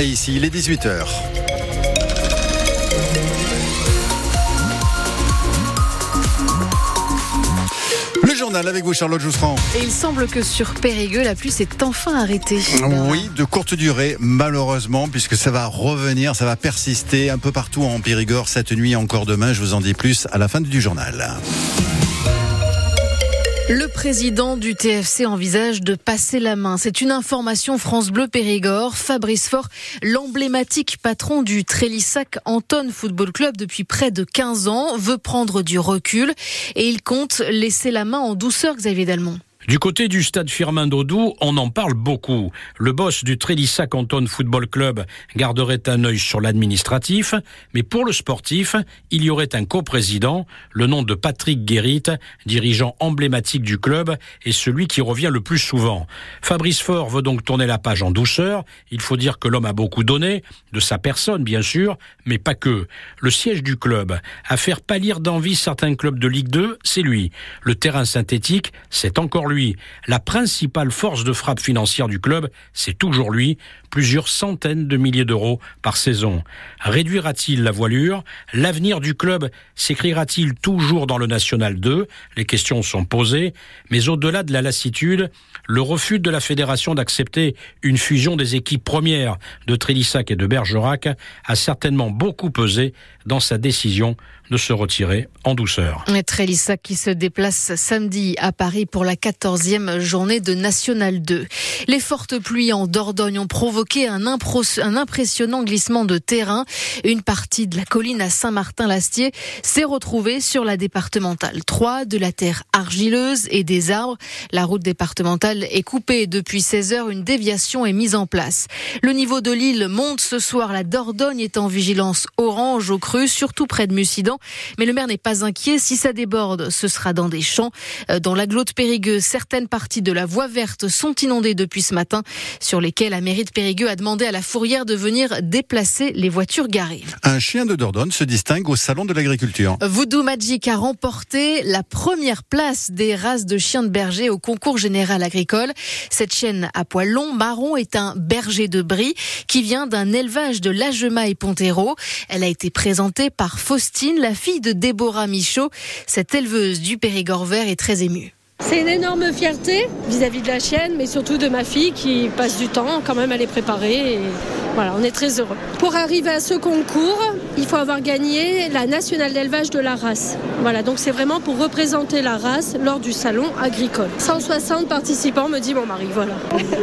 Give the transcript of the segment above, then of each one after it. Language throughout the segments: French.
Et ici, il est 18h. Le journal avec vous, Charlotte Jouffran. Et il semble que sur Périgueux, la pluie s'est enfin arrêtée. Oui, de courte durée, malheureusement, puisque ça va revenir, ça va persister un peu partout en Périgord cette nuit et encore demain. Je vous en dis plus à la fin du journal. Le président du TFC envisage de passer la main. C'est une information France Bleu Périgord. Fabrice Faure, l'emblématique patron du Trélissac Anton Football Club depuis près de 15 ans, veut prendre du recul et il compte laisser la main en douceur, Xavier Dalmont. Du côté du stade Firmin Dodou, on en parle beaucoup. Le boss du Trélissac Canton Football Club garderait un œil sur l'administratif, mais pour le sportif, il y aurait un coprésident, le nom de Patrick Guérit, dirigeant emblématique du club et celui qui revient le plus souvent. Fabrice Faure veut donc tourner la page en douceur. Il faut dire que l'homme a beaucoup donné, de sa personne bien sûr, mais pas que. Le siège du club, à faire pâlir d'envie certains clubs de Ligue 2, c'est lui. Le terrain synthétique, c'est encore lui. La principale force de frappe financière du club, c'est toujours lui, plusieurs centaines de milliers d'euros par saison. Réduira-t-il la voilure? L'avenir du club s'écrira-t-il toujours dans le National 2 Les questions sont posées, mais au-delà de la lassitude, le refus de la fédération d'accepter une fusion des équipes premières de Trélissac et de Bergerac a certainement beaucoup pesé dans sa décision de se retirer en douceur. Trélissac qui se déplace samedi à Paris pour la 14e journée de National 2. Les fortes pluies en Dordogne ont provoqué un, un impressionnant glissement de terrain. Une partie de la colline à Saint-Martin-Lastier s'est retrouvée sur la départementale 3 de la terre argileuse et des arbres. La route départementale est coupée depuis 16 heures. Une déviation est mise en place. Le niveau de l'île monte ce soir. La Dordogne est en vigilance orange au cru, surtout près de Mussidan. Mais le maire n'est pas inquiet. Si ça déborde, ce sera dans des champs. Euh, dans l'agglo de Périgueux, certaines parties de la voie verte sont inondées depuis ce matin, sur lesquelles la mairie de Périgueux a demandé à la fourrière de venir déplacer les voitures garées. Un chien de Dordogne se distingue au salon de l'agriculture. Voodoo Magic a remporté la première place des races de chiens de berger au concours général agricole. Cette chienne à poils longs marron est un berger de brie qui vient d'un élevage de Lagema et Pontero. Elle a été présentée par Faustine, la fille de Déborah Michaud. Cette éleveuse du Périgord vert est très émue. C'est une énorme fierté vis-à-vis de la chienne, mais surtout de ma fille qui passe du temps quand même à les préparer. Voilà, on est très heureux. Pour arriver à ce concours, il faut avoir gagné la nationale d'élevage de la race. Voilà, donc c'est vraiment pour représenter la race lors du salon agricole. 160 participants, me dit mon mari, voilà.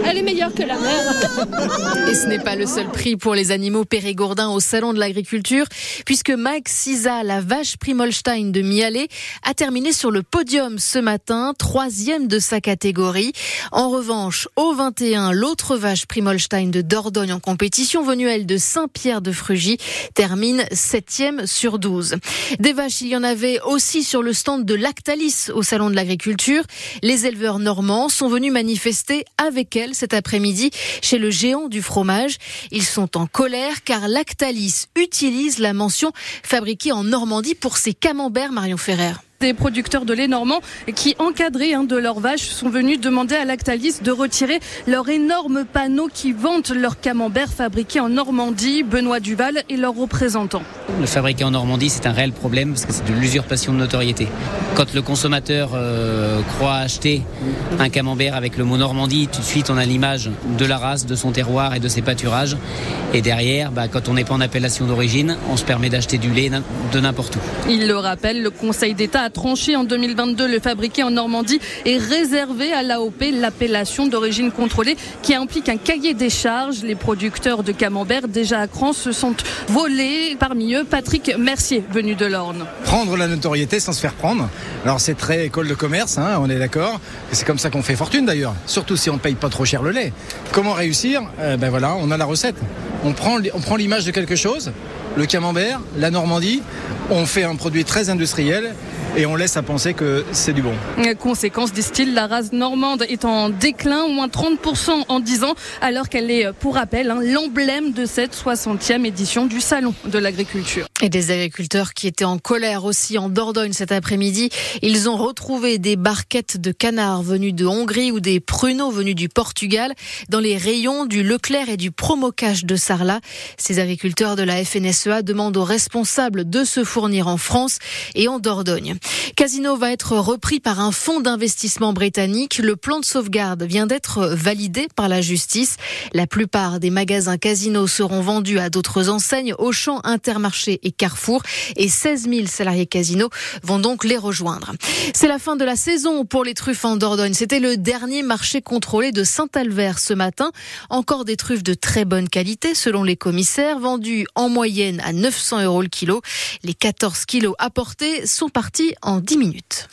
Elle est meilleure que la mère. Et ce n'est pas le seul prix pour les animaux périgourdins au salon de l'agriculture, puisque Mike Sisa, la vache Primolstein de Mialet, a terminé sur le podium ce matin troisième de sa catégorie. En revanche, au 21, l'autre vache Primolstein de Dordogne en compétition, venue elle de Saint-Pierre de Frugy, termine septième sur 12. Des vaches, il y en avait aussi sur le stand de Lactalis au Salon de l'Agriculture. Les éleveurs normands sont venus manifester avec elle cet après-midi chez le géant du fromage. Ils sont en colère car Lactalis utilise la mention fabriquée en Normandie pour ses camemberts Marion Ferrer des producteurs de lait normand qui, encadrés hein, de leurs vaches, sont venus demander à Lactalis de retirer leur énorme panneau qui vante leur camembert fabriqué en Normandie. Benoît Duval et leurs représentants. Le fabriqué en Normandie, c'est un réel problème parce que c'est de l'usurpation de notoriété. Quand le consommateur euh, croit acheter un camembert avec le mot Normandie, tout de suite on a l'image de la race, de son terroir et de ses pâturages. Et derrière, bah, quand on n'est pas en appellation d'origine, on se permet d'acheter du lait de n'importe où. Il le rappelle, le Conseil d'État a tranché en 2022. Le fabriqué en Normandie est réservé à l'AOP, l'appellation d'origine contrôlée, qui implique un cahier des charges. Les producteurs de camembert déjà à cran se sont volés. Parmi eux, Patrick Mercier, venu de l'Orne. Prendre la notoriété sans se faire prendre. Alors c'est très école de commerce, hein, on est d'accord. C'est comme ça qu'on fait fortune d'ailleurs. Surtout si on ne paye pas trop cher le lait. Comment réussir? Euh, Ben voilà, on a la recette. On prend, on prend l'image de quelque chose, le camembert, la Normandie. On fait un produit très industriel et on laisse à penser que c'est du bon. Conséquence, disent-ils, la race normande est en déclin, moins 30% en 10 ans, alors qu'elle est, pour rappel, hein, l'emblème de cette 60e édition du Salon de l'agriculture. Et des agriculteurs qui étaient en colère aussi en Dordogne cet après-midi. Ils ont retrouvé des barquettes de canards venus de Hongrie ou des pruneaux venus du Portugal dans les rayons du Leclerc et du Promocage de Sarlat. Ces agriculteurs de la FNSEA demandent aux responsables de se fournir en France et en Dordogne. Casino va être repris par un fonds d'investissement britannique. Le plan de sauvegarde vient d'être validé par la justice. La plupart des magasins Casino seront vendus à d'autres enseignes, Auchan, Intermarché et Carrefour. Et 16 000 salariés Casino vont donc les rejoindre. C'est la fin de la saison pour les truffes en Dordogne. C'était le dernier marché contrôlé de Saint-Albert ce matin. Encore des truffes de très bonne qualité selon les commissaires, vendues en moyenne à 900 euros le kilo. Les 14 kilos apportés sont partis en 10 minutes.